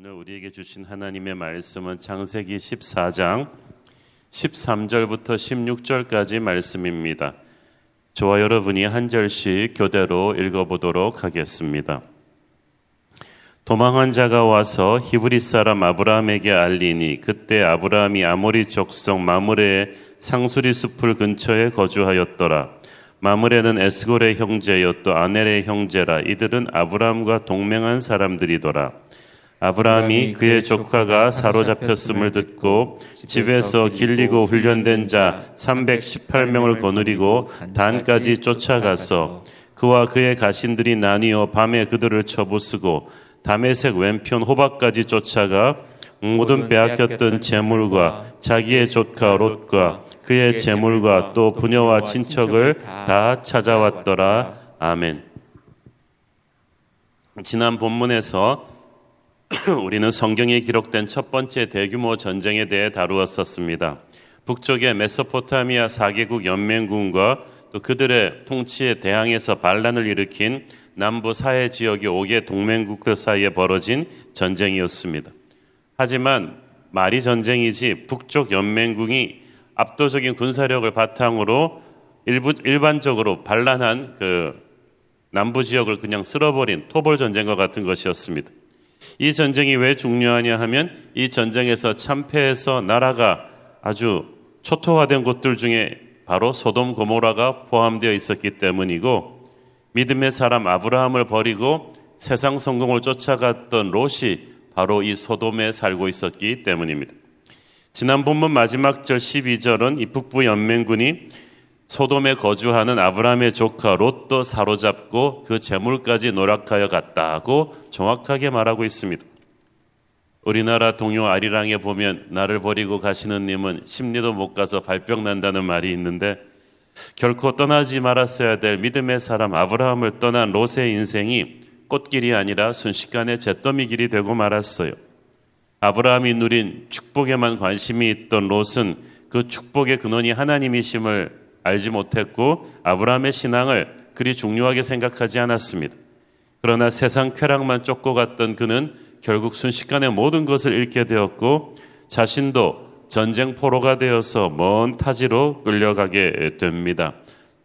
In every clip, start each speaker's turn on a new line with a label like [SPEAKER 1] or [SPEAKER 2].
[SPEAKER 1] 오늘 우리에게 주신 하나님의 말씀은 창세기 14장 13절부터 16절까지 말씀입니다. 저와 여러분이 한 절씩 교대로 읽어보도록 하겠습니다. 도망한 자가 와서 히브리 사람 아브라함에게 알리니 그때 아브라함이 아모리 족속 마므레의 상수리 숲을 근처에 거주하였더라. 마므레는 에스골의 형제여 또 아넬의 형제라 이들은 아브라함과 동맹한 사람들이더라. 아브라함이 그의 조카가 사로잡혔음을 듣고 집에서 길리고 훈련된 자 318명을 거느리고 단까지 쫓아가서 그와 그의 가신들이 나뉘어 밤에 그들을 쳐부수고 담에색 왼편 호박까지 쫓아가 모든 빼앗겼던 재물과 자기의 조카 롯과 그의 재물과 또 부녀와 친척을 다 찾아왔더라. 아멘. 지난 본문에서 우리는 성경에 기록된 첫 번째 대규모 전쟁에 대해 다루었었습니다. 북쪽의 메소포타미아 4개국 연맹군과 또 그들의 통치에 대항해서 반란을 일으킨 남부 사해 지역의 5개 동맹국들 사이에 벌어진 전쟁이었습니다. 하지만 말이 전쟁이지 북쪽 연맹군이 압도적인 군사력을 바탕으로 일부, 일반적으로 반란한 그 남부 지역을 그냥 쓸어버린 토벌 전쟁과 같은 것이었습니다. 이 전쟁이 왜 중요하냐 하면 이 전쟁에서 참패해서 나라가 아주 초토화된 곳들 중에 바로 소돔 고모라가 포함되어 있었기 때문이고 믿음의 사람 아브라함을 버리고 세상 성공을 쫓아갔던 롯이 바로 이 소돔에 살고 있었기 때문입니다. 지난 본문 마지막 절 12절은 이 북부 연맹군이 소돔에 거주하는 아브라함의 조카 롯도 사로잡고 그 재물까지 노력하여 갔다고 정확하게 말하고 있습니다. 우리나라 동요 아리랑에 보면 나를 버리고 가시는 님은 심리도 못 가서 발병 난다는 말이 있는데 결코 떠나지 말았어야 될 믿음의 사람 아브라함을 떠난 롯의 인생이 꽃길이 아니라 순식간에 잿더미 길이 되고 말았어요. 아브라함이 누린 축복에만 관심이 있던 롯은 그 축복의 근원이 하나님이심을 알지 못했고 아브라함의 신앙을 그리 중요하게 생각하지 않았습니다. 그러나 세상 쾌락만 쫓고 갔던 그는 결국 순식간에 모든 것을 잃게 되었고 자신도 전쟁 포로가 되어서 먼 타지로 끌려가게 됩니다.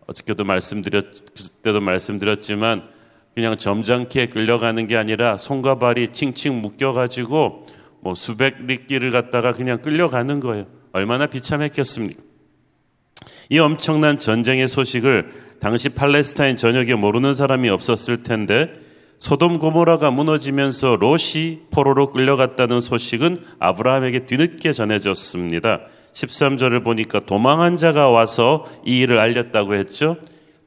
[SPEAKER 1] 어저께도 말씀드렸, 그때도 말씀드렸지만 그냥 점잖게 끌려가는 게 아니라 손과 발이 칭칭 묶여가지고 뭐 수백 리길을 갔다가 그냥 끌려가는 거예요. 얼마나 비참했겠습니까? 이 엄청난 전쟁의 소식을 당시 팔레스타인 전역에 모르는 사람이 없었을 텐데 소돔 고모라가 무너지면서 롯이 포로로 끌려갔다는 소식은 아브라함에게 뒤늦게 전해졌습니다. 13절을 보니까 도망한 자가 와서 이 일을 알렸다고 했죠.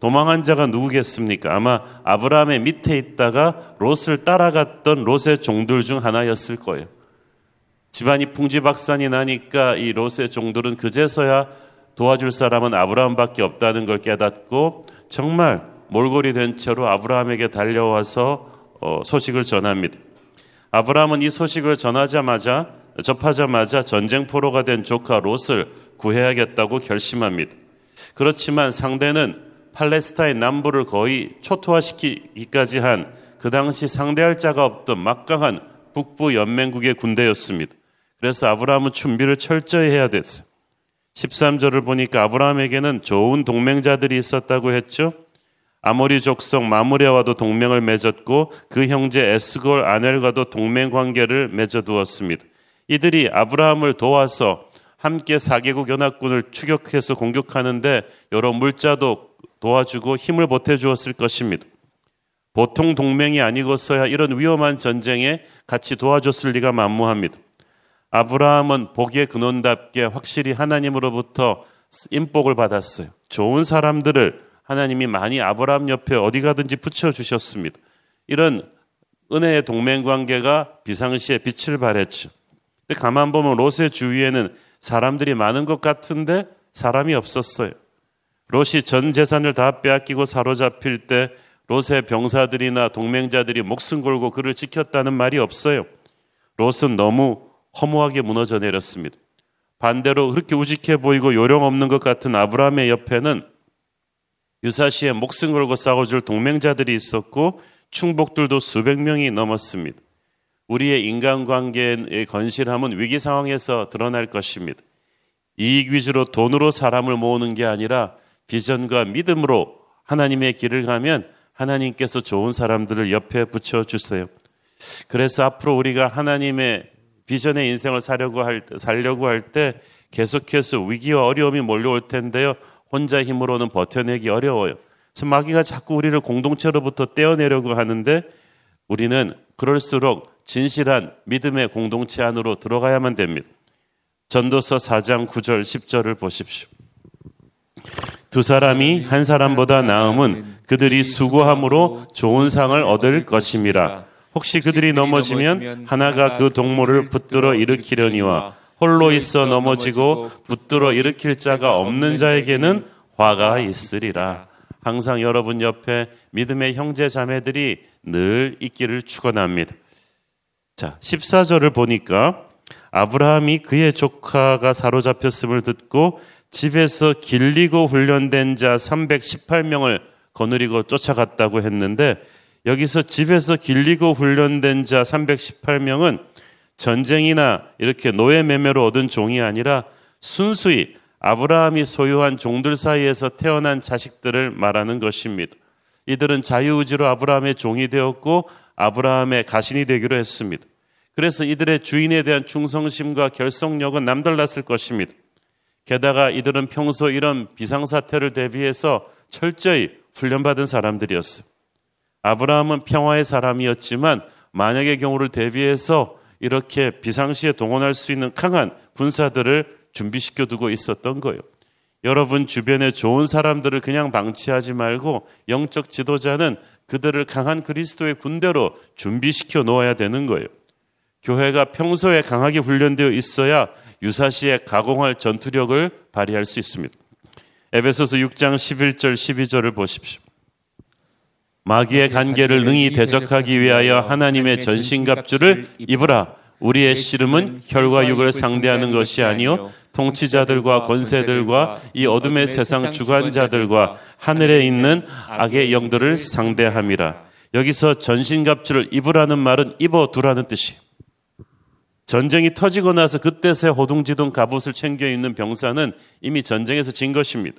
[SPEAKER 1] 도망한 자가 누구겠습니까? 아마 아브라함의 밑에 있다가 롯을 따라갔던 롯의 종들 중 하나였을 거예요. 집안이 풍지박산이 나니까 이 롯의 종들은 그제서야 도와줄 사람은 아브라함밖에 없다는 걸 깨닫고 정말 몰골이 된 채로 아브라함에게 달려와서 어, 소식을 전합니다. 아브라함은 이 소식을 전하자마자 접하자마자 전쟁 포로가 된 조카 롯을 구해야겠다고 결심합니다. 그렇지만 상대는 팔레스타인 남부를 거의 초토화시키기까지 한 그 당시 상대할 자가 없던 막강한 북부 연맹국의 군대였습니다. 그래서 아브라함은 준비를 철저히 해야 됐어요. 13절을 보니까 아브라함에게는 좋은 동맹자들이 있었다고 했죠. 아모리 족속 마무리아와도 동맹을 맺었고 그 형제 에스골 아넬과도 동맹 관계를 맺어 두었습니다. 이들이 아브라함을 도와서 함께 사개국 연합군을 추격해서 공격하는데 여러 물자도 도와주고 힘을 보태 주었을 것입니다. 보통 동맹이 아니고서야 이런 위험한 전쟁에 같이 도와줬을 리가 만무합니다. 아브라함은 복의 근원답게 확실히 하나님으로부터 인복을 받았어요. 좋은 사람들을 하나님이 많이 아브라함 옆에 어디 가든지 붙여 주셨습니다. 이런 은혜의 동맹 관계가 비상시에 빛을 발했죠. 근데 가만 보면 롯의 주위에는 사람들이 많은 것 같은데 사람이 없었어요. 롯이 전 재산을 다 빼앗기고 사로잡힐 때 롯의 병사들이나 동맹자들이 목숨 걸고 그를 지켰다는 말이 없어요. 롯은 너무 허무하게 무너져 내렸습니다. 반대로 그렇게 우직해 보이고 요령 없는 것 같은 아브라함의 옆에는 유사시에 목숨 걸고 싸워줄 동맹자들이 있었고 충복들도 수백 명이 넘었습니다. 우리의 인간관계의 건실함은 위기 상황에서 드러날 것입니다. 이익 위주로 돈으로 사람을 모으는 게 아니라 비전과 믿음으로 하나님의 길을 가면 하나님께서 좋은 사람들을 옆에 붙여 주세요. 그래서 앞으로 우리가 하나님의 비전의 인생을 살려고 할 때, 살려고 할 때 계속해서 위기와 어려움이 몰려올 텐데요. 혼자 힘으로는 버텨내기 어려워요. 그래서 마귀가 자꾸 우리를 공동체로부터 떼어내려고 하는데 우리는 그럴수록 진실한 믿음의 공동체 안으로 들어가야만 됩니다. 전도서 4장 9절 10절을 보십시오. 두 사람이 한 사람보다 나음은 그들이 수고함으로 좋은 상을 얻을 것임이라. 혹시 그들이 넘어지면 하나가 그 동물을 붙들어 일으키려니와 홀로 있어 넘어지고 붙들어 일으킬 자가 없는 자에게는 화가 있으리라. 항상 여러분 옆에 믿음의 형제 자매들이 늘 있기를 축원합니다. 자, 14절을 보니까 아브라함이 그의 조카가 사로잡혔음을 듣고 집에서 길리고 훈련된 자 318명을 거느리고 쫓아갔다고 했는데 여기서 집에서 길리고 훈련된 자 318명은 전쟁이나 이렇게 노예 매매로 얻은 종이 아니라 순수히 아브라함이 소유한 종들 사이에서 태어난 자식들을 말하는 것입니다. 이들은 자유의지로 아브라함의 종이 되었고 아브라함의 가신이 되기로 했습니다. 그래서 이들의 주인에 대한 충성심과 결속력은 남달랐을 것입니다. 게다가 이들은 평소 이런 비상사태를 대비해서 철저히 훈련받은 사람들이었어요. 아브라함은 평화의 사람이었지만 만약의 경우를 대비해서 이렇게 비상시에 동원할 수 있는 강한 군사들을 준비시켜 두고 있었던 거예요. 여러분 주변에 좋은 사람들을 그냥 방치하지 말고 영적 지도자는 그들을 강한 그리스도의 군대로 준비시켜 놓아야 되는 거예요. 교회가 평소에 강하게 훈련되어 있어야 유사시에 가공할 전투력을 발휘할 수 있습니다. 에베소서 6장 11절 12절을 보십시오. 마귀의 관계를 능히 대적하기 위하여 하나님의 전신갑주를 입으라. 우리의 씨름은 혈과 육을 상대하는 것이 아니요 통치자들과 권세들과 이 어둠의 세상 주관자들과 하늘에 있는 악의 영들을 상대함이라. 여기서 전신갑주를 입으라는 말은 입어 두라는 뜻이. 전쟁이 터지고 나서 그때서야 호둥지둥 갑옷을 챙겨 입는 병사는 이미 전쟁에서 진 것입니다.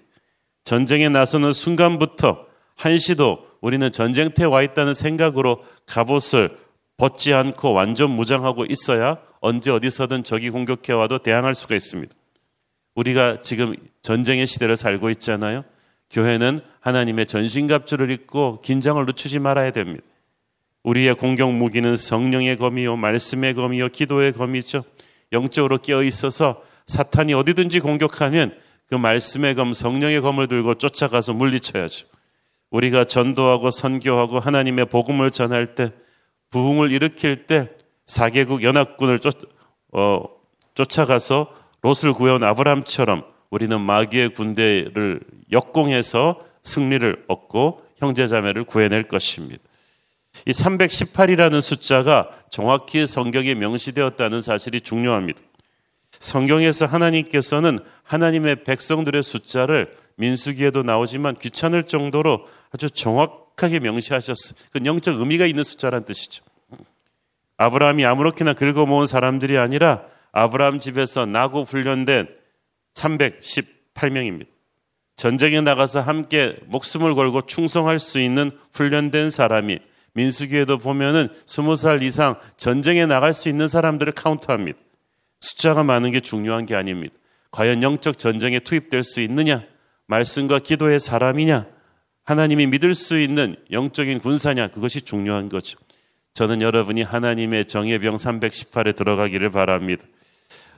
[SPEAKER 1] 전쟁에 나서는 순간부터 한시도 우리는 전쟁터에 와 있다는 생각으로 갑옷을 벗지 않고 완전 무장하고 있어야 언제 어디서든 적이 공격해 와도 대항할 수가 있습니다. 우리가 지금 전쟁의 시대를 살고 있잖아요. 교회는 하나님의 전신갑주를 입고 긴장을 늦추지 말아야 됩니다. 우리의 공격 무기는 성령의 검이요, 말씀의 검이요, 기도의 검이죠. 영적으로 깨어 있어서 사탄이 어디든지 공격하면 그 말씀의 검, 성령의 검을 들고 쫓아가서 물리쳐야죠. 우리가 전도하고 선교하고 하나님의 복음을 전할 때, 부흥을 일으킬 때, 사개국 연합군을 쫓, 어, 쫓아가서 롯을 구해온 아브람처럼 우리는 마귀의 군대를 역공해서 승리를 얻고 형제자매를 구해낼 것입니다. 이 318이라는 숫자가 정확히 성경에 명시되었다는 사실이 중요합니다. 성경에서 하나님께서는 하나님의 백성들의 숫자를 민수기에도 나오지만 귀찮을 정도로 아주 정확하게 명시하셨어요. 그 영적 의미가 있는 숫자란 뜻이죠. 아브라함이 아무렇게나 긁어 모은 사람들이 아니라 아브라함 집에서 나고 훈련된 318명입니다. 전쟁에 나가서 함께 목숨을 걸고 충성할 수 있는 훈련된 사람이 민수기에도 보면은 20살 이상 전쟁에 나갈 수 있는 사람들을 카운트합니다. 숫자가 많은 게 중요한 게 아닙니다. 과연 영적 전쟁에 투입될 수 있느냐? 말씀과 기도의 사람이냐? 하나님이 믿을 수 있는 영적인 군사냐? 그것이 중요한 거죠. 저는 여러분이 하나님의 정예병 318에 들어가기를 바랍니다.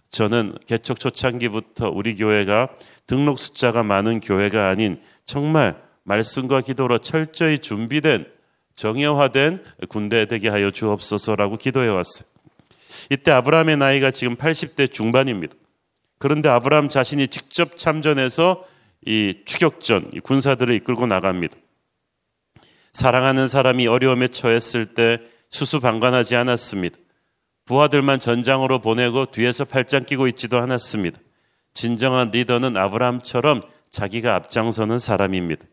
[SPEAKER 1] 저는 개척 초창기부터 우리 교회가 등록 숫자가 많은 교회가 아닌 정말 말씀과 기도로 철저히 준비된 정예화된 군대 되게 하여 주옵소서라고 기도해 왔어요. 이때 아브라함의 나이가 지금 80대 중반입니다. 그런데 아브라함 자신이 직접 참전해서 이 추격전, 이 군사들을 이끌고 나갑니다. 사랑하는 사람이 어려움에 처했을 때 수수방관하지 않았습니다. 부하들만 전장으로 보내고 뒤에서 팔짱 끼고 있지도 않았습니다. 진정한 리더는 아브라함처럼 자기가 앞장서는 사람입니다.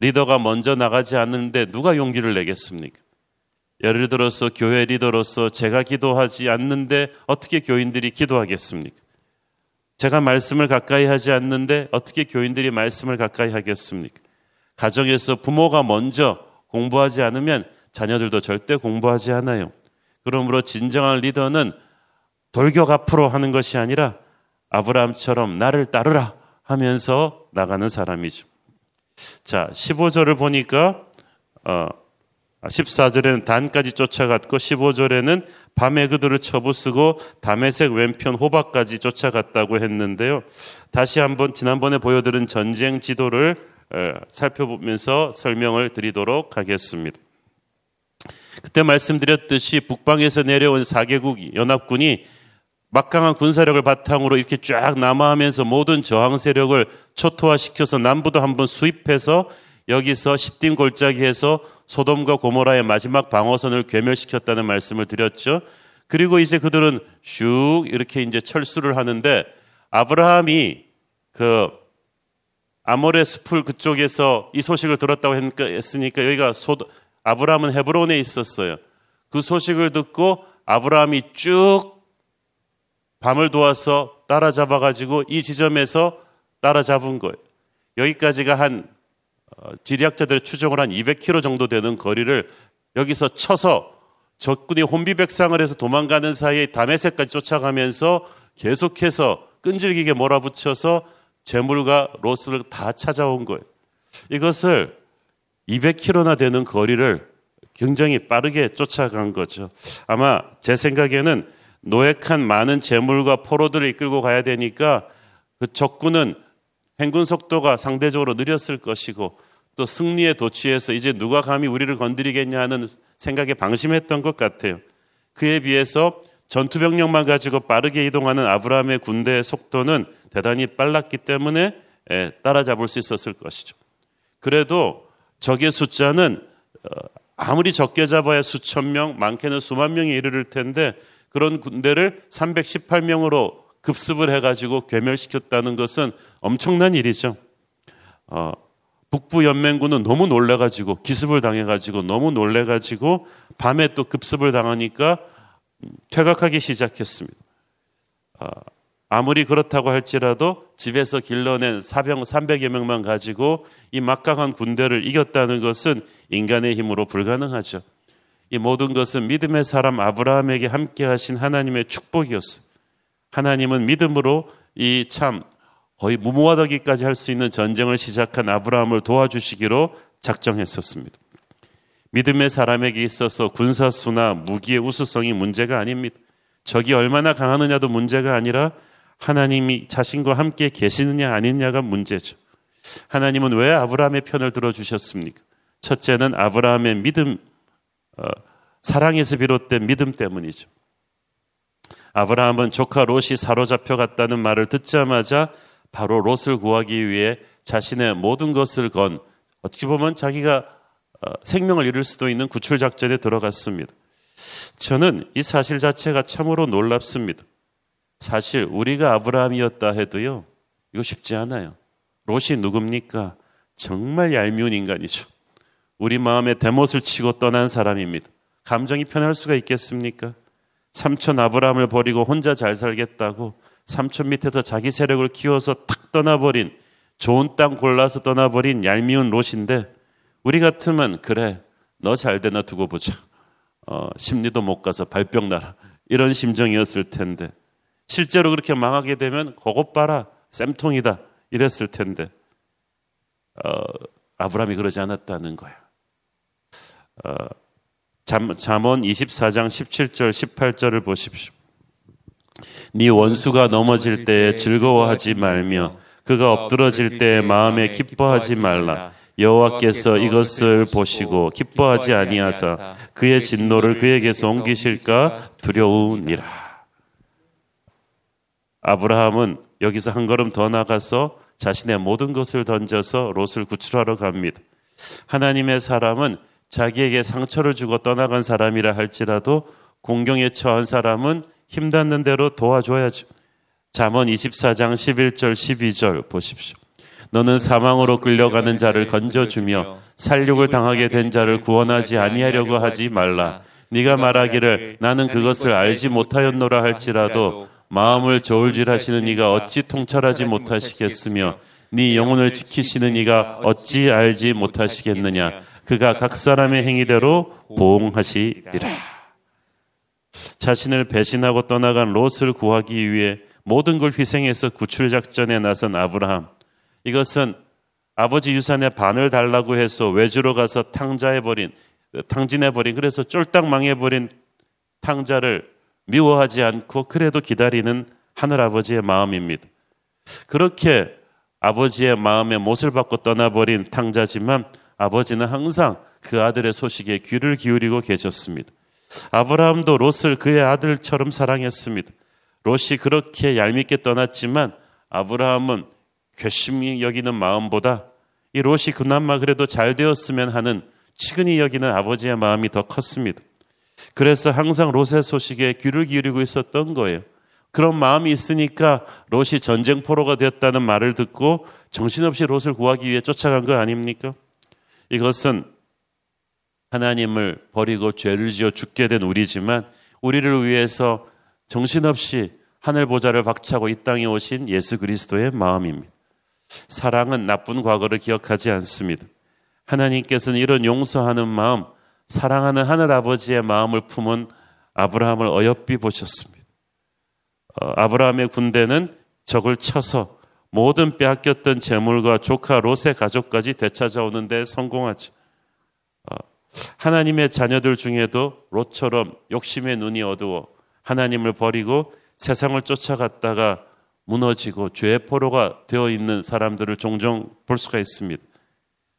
[SPEAKER 1] 리더가 먼저 나가지 않는데 누가 용기를 내겠습니까? 예를 들어서 교회 리더로서 제가 기도하지 않는데 어떻게 교인들이 기도하겠습니까? 제가 말씀을 가까이 하지 않는데 어떻게 교인들이 말씀을 가까이 하겠습니까? 가정에서 부모가 먼저 공부하지 않으면 자녀들도 절대 공부하지 않아요. 그러므로 진정한 리더는 돌격 앞으로 하는 것이 아니라 아브라함처럼 나를 따르라 하면서 나가는 사람이죠. 자, 15절을 보니까 어, 14절에는 단까지 쫓아갔고 15절에는 밤에 그들을 처부수고 담에색 왼편 호박까지 쫓아갔다고 했는데요. 다시 한번 지난번에 보여드린 전쟁 지도를 살펴보면서 설명을 드리도록 하겠습니다. 그때 말씀드렸듯이 북방에서 내려온 4개국 연합군이 막강한 군사력을 바탕으로 이렇게 쫙 남하하면서 모든 저항 세력을 초토화시켜서 남부도 한번 수입해서 여기서 시딤 골짜기에서 소돔과 고모라의 마지막 방어선을 괴멸시켰다는 말씀을 드렸죠. 그리고 이제 그들은 슉 이렇게 이제 철수를 하는데 아브라함이 그 아모레 숲을 그쪽에서 이 소식을 들었다고 했으니까 여기가 소 아브라함은 헤브론에 있었어요. 그 소식을 듣고 아브라함이 쭉 밤을 도와서 따라잡아가지고 이 지점에서 따라잡은 거예요. 여기까지가 한 어, 지리학자들 추정을 한 200km 정도 되는 거리를 여기서 쳐서 적군이 혼비백상을 해서 도망가는 사이에 담에색까지 쫓아가면서 계속해서 끈질기게 몰아붙여서 재물과 로스를 다 찾아온 거예요. 이것을 200km나 되는 거리를 굉장히 빠르게 쫓아간 거죠. 아마 제 생각에는 노획한 많은 재물과 포로들을 이끌고 가야 되니까 그 적군은 행군 속도가 상대적으로 느렸을 것이고 또 승리에 도취해서 이제 누가 감히 우리를 건드리겠냐 하는 생각에 방심했던 것 같아요. 그에 비해서 전투 병력만 가지고 빠르게 이동하는 아브라함의 군대의 속도는 대단히 빨랐기 때문에 예, 따라잡을 수 있었을 것이죠. 그래도 적의 숫자는 어, 아무리 적게 잡아야 수천 명, 많게는 수만 명이 이르를 텐데 그런 군대를 318명으로 급습을 해가지고 괴멸시켰다는 것은 엄청난 일이죠. 어, 북부 연맹군은 너무 놀래가지고 기습을 당해가지고 너무 놀래가지고 밤에 또 급습을 당하니까 퇴각하기 시작했습니다. 어, 아무리 그렇다고 할지라도 집에서 길러낸 사병 300여 명만 가지고 이 막강한 군대를 이겼다는 것은 인간의 힘으로 불가능하죠. 이 모든 것은 믿음의 사람 아브라함에게 함께 하신 하나님의 축복이었어요. 하나님은 믿음으로 이 참 거의 무모하다기까지 할 수 있는 전쟁을 시작한 아브라함을 도와주시기로 작정했었습니다. 믿음의 사람에게 있어서 군사수나 무기의 우수성이 문제가 아닙니다. 적이 얼마나 강하느냐도 문제가 아니라 하나님이 자신과 함께 계시느냐 아니냐가 문제죠. 하나님은 왜 아브라함의 편을 들어주셨습니까? 첫째는 아브라함의 믿음, 어, 사랑에서 비롯된 믿음 때문이죠. 아브라함은 조카 롯이 사로잡혀 갔다는 말을 듣자마자 바로 롯을 구하기 위해 자신의 모든 것을 건 어떻게 보면 자기가 어, 생명을 잃을 수도 있는 구출 작전에 들어갔습니다. 저는 이 사실 자체가 참으로 놀랍습니다. 사실 우리가 아브라함이었다 해도요, 이거 쉽지 않아요. 롯이 누굽니까? 정말 얄미운 인간이죠. 우리 마음에 대못을 치고 떠난 사람입니다. 감정이 편할 수가 있겠습니까? 삼촌 아브라함을 버리고 혼자 잘 살겠다고 삼촌 밑에서 자기 세력을 키워서 탁 떠나버린 좋은 땅 골라서 떠나버린 얄미운 롯인데 우리 같으면 그래 너 잘 되나 두고 보자. 어, 심리도 못 가서 발병 나라 이런 심정이었을 텐데 실제로 그렇게 망하게 되면 그것 봐라 쌤통이다 이랬을 텐데 어, 아브라함이 그러지 않았다는 거야. 어, 잠, 잠언 24장 17절 18절을 보십시오. 네 원수가 넘어질 때에 즐거워하지 말며 그가 엎드러질 때에 마음에 기뻐하지 말라. 여호와께서 이것을 보시고 기뻐하지 아니하사 그의 진노를 그에게서 옮기실까 두려우니라. 아브라함은 여기서 한 걸음 더 나가서 자신의 모든 것을 던져서 롯을 구출하러 갑니다. 하나님의 사람은 자기에게 상처를 주고 떠나간 사람이라 할지라도 공경에 처한 사람은 힘 닿는 대로 도와줘야죠. 잠언 24장 11절 12절 보십시오. 너는 사망으로 끌려가는 자를 건져주며 살육을 당하게 된 자를 구원하지 아니하려고 하지 말라. 네가 말하기를 나는 그것을 알지 못하였노라 할지라도 마음을 저울질하시는 이가 어찌 통찰하지 못하시겠으며 네 영혼을 지키시는 이가 어찌 알지 못하시겠느냐 그가 각 사람의 행위대로 보응하시리라 자신을 배신하고 떠나간 롯을 구하기 위해 모든 걸 희생해서 구출 작전에 나선 아브라함 이것은 아버지 유산의 반을 달라고 해서 외주로 가서 탕자해버린, 탕진해버린, 그래서 쫄딱 망해버린 탕자를 미워하지 않고 그래도 기다리는 하늘아버지의 마음입니다. 그렇게 아버지의 마음에 못을 받고 떠나버린 탕자지만 아버지는 항상 그 아들의 소식에 귀를 기울이고 계셨습니다. 아브라함도 롯을 그의 아들처럼 사랑했습니다. 롯이 그렇게 얄밉게 떠났지만 아브라함은 괘씸히 여기는 마음보다 이 롯이 그나마 그래도 잘 되었으면 하는 치근히 여기는 아버지의 마음이 더 컸습니다. 그래서 항상 롯의 소식에 귀를 기울이고 있었던 거예요. 그런 마음이 있으니까 롯이 전쟁포로가 되었다는 말을 듣고 정신없이 롯을 구하기 위해 쫓아간 거 아닙니까? 이것은 하나님을 버리고 죄를 지어 죽게 된 우리지만 우리를 위해서 정신없이 하늘 보좌를 박차고 이 땅에 오신 예수 그리스도의 마음입니다. 사랑은 나쁜 과거를 기억하지 않습니다. 하나님께서는 이런 용서하는 마음, 사랑하는 하늘 아버지의 마음을 품은 아브라함을 어여삐 보셨습니다. 어, 아브라함의 군대는 적을 쳐서 모든 빼앗겼던 재물과 조카 롯의 가족까지 되찾아오는데 성공하죠. 어, 하나님의 자녀들 중에도 롯처럼 욕심의 눈이 어두워 하나님을 버리고 세상을 쫓아갔다가 무너지고 죄의 포로가 되어 있는 사람들을 종종 볼 수가 있습니다.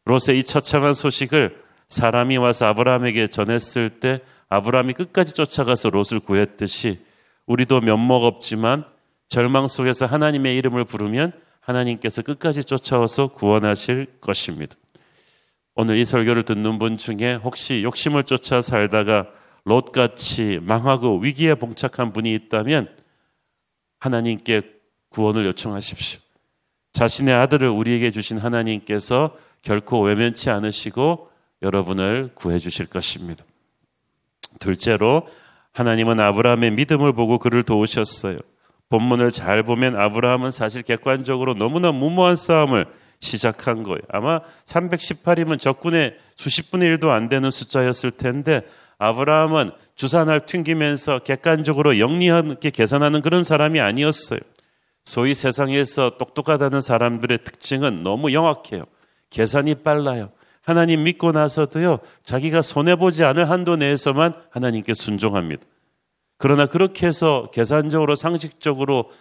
[SPEAKER 1] 롯의 이 처참한 소식을 사람이 와서 아브라함에게 전했을 때 아브라함이 끝까지 쫓아가서 롯을 구했듯이 우리도 면목 없지만 절망 속에서 하나님의 이름을 부르면 하나님께서 끝까지 쫓아와서 구원하실 것입니다. 오늘 이 설교를 듣는 분 중에 혹시 욕심을 쫓아 살다가 롯같이 망하고 위기에 봉착한 분이 있다면 하나님께 구원을 요청하십시오. 자신의 아들을 우리에게 주신 하나님께서 결코 외면치 않으시고 여러분을 구해 주실 것입니다. 둘째로 하나님은 아브라함의 믿음을 보고 그를 도우셨어요. 본문을 잘 보면 아브라함은 사실 객관적으로 너무나 무모한 싸움을 시작한 거예요. 아마 318이면 적군의 수십 분의 1도 안 되는 숫자였을 텐데 아브라함은 주산을 튕기면서 객관적으로 영리하게 계산하는 그런 사람이 아니었어요. 소위 세상에서 똑똑하다는 사람들의 특징은 너무 영악해요. 계산이 빨라요. 하나님 믿고 나서도요, 자기가 손해보지 않을 한도 내에서만 하나님께 순종합니다. 그러나 그렇게 해서 계산적으로 상식적으로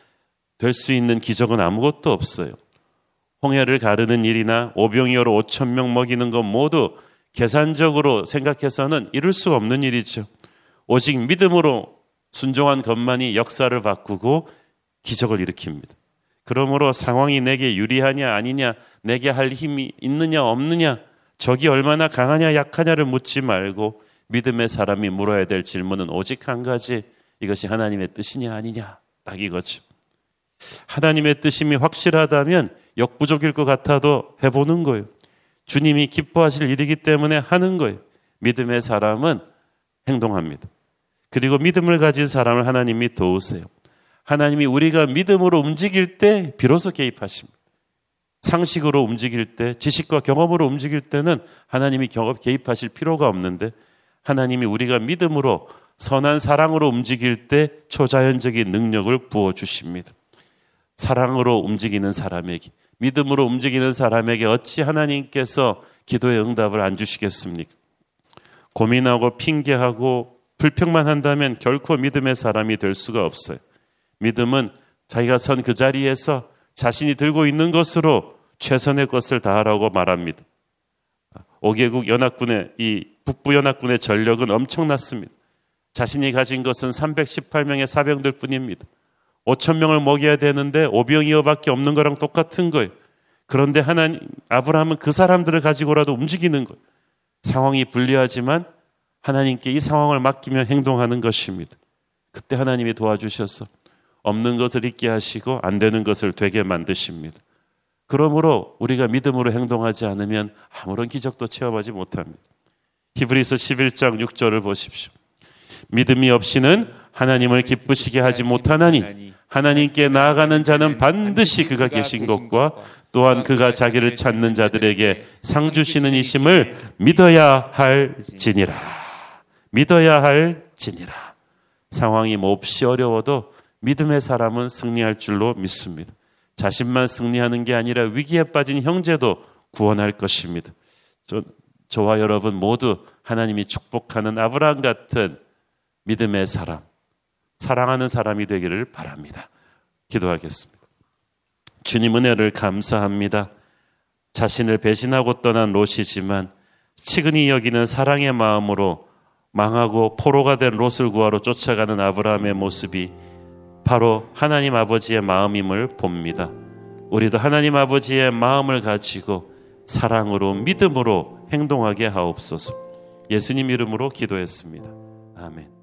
[SPEAKER 1] 될 수 있는 기적은 아무것도 없어요. 홍해를 가르는 일이나 오병이어로 5천 명 먹이는 것 모두 계산적으로 생각해서는 이룰 수 없는 일이죠. 오직 믿음으로 순종한 것만이 역사를 바꾸고 기적을 일으킵니다. 그러므로 상황이 내게 유리하냐 아니냐, 내게 할 힘이 있느냐 없느냐, 적이 얼마나 강하냐 약하냐를 묻지 말고 믿음의 사람이 물어야 될 질문은 오직 한 가지, 이것이 하나님의 뜻이냐 아니냐, 딱 이거죠. 하나님의 뜻임이 확실하다면 역부족일 것 같아도 해보는 거예요. 주님이 기뻐하실 일이기 때문에 하는 거예요. 믿음의 사람은 행동합니다. 그리고 믿음을 가진 사람을 하나님이 도우세요. 하나님이 우리가 믿음으로 움직일 때 비로소 개입하십니다. 상식으로 움직일 때, 지식과 경험으로 움직일 때는 하나님이 경업 개입하실 필요가 없는데 하나님이 우리가 믿음으로 선한 사랑으로 움직일 때 초자연적인 능력을 부어 주십니다. 사랑으로 움직이는 사람에게, 믿음으로 움직이는 사람에게 어찌 하나님께서 기도의 응답을 안 주시겠습니까? 고민하고 핑계하고 불평만 한다면 결코 믿음의 사람이 될 수가 없어요. 믿음은 자기가 선 그 자리에서 자신이 들고 있는 것으로 최선의 것을 다하라고 말합니다. 5개국 연합군의 이 북부 연합군의 전력은 엄청났습니다. 자신이 가진 것은 318명의 사병들 뿐입니다. 5천 명을 먹여야 되는데 5병이어밖에 없는 거랑 똑같은 거예요. 그런데 하나님 아브라함은 그 사람들을 가지고라도 움직이는 거예요. 상황이 불리하지만 하나님께 이 상황을 맡기며 행동하는 것입니다. 그때 하나님이 도와주셔서 없는 것을 있게 하시고 안 되는 것을 되게 만드십니다. 그러므로 우리가 믿음으로 행동하지 않으면 아무런 기적도 체험하지 못합니다. 히브리서 11장 6절을 보십시오. 믿음이 없이는 하나님을 기쁘시게 하지 못하나니 하나님께 나아가는 자는 반드시 그가 계신 것과 또한 그가 자기를 찾는 자들에게 상 주시는 이심을 믿어야 할지니라. 믿어야 할지니라. 상황이 몹시 어려워도 믿음의 사람은 승리할 줄로 믿습니다. 자신만 승리하는 게 아니라 위기에 빠진 형제도 구원할 것입니다. 저, 저와 여러분 모두 하나님이 축복하는 아브라함 같은 믿음의 사람, 사랑하는 사람이 되기를 바랍니다. 기도하겠습니다. 주님 은혜를 감사합니다. 자신을 배신하고 떠난 롯이지만 치근히 여기는 사랑의 마음으로 망하고 포로가 된 롯을 구하러 쫓아가는 아브라함의 모습이 바로 하나님 아버지의 마음임을 봅니다. 우리도 하나님 아버지의 마음을 가지고 사랑으로 믿음으로 행동하게 하옵소서. 예수님 이름으로 기도했습니다.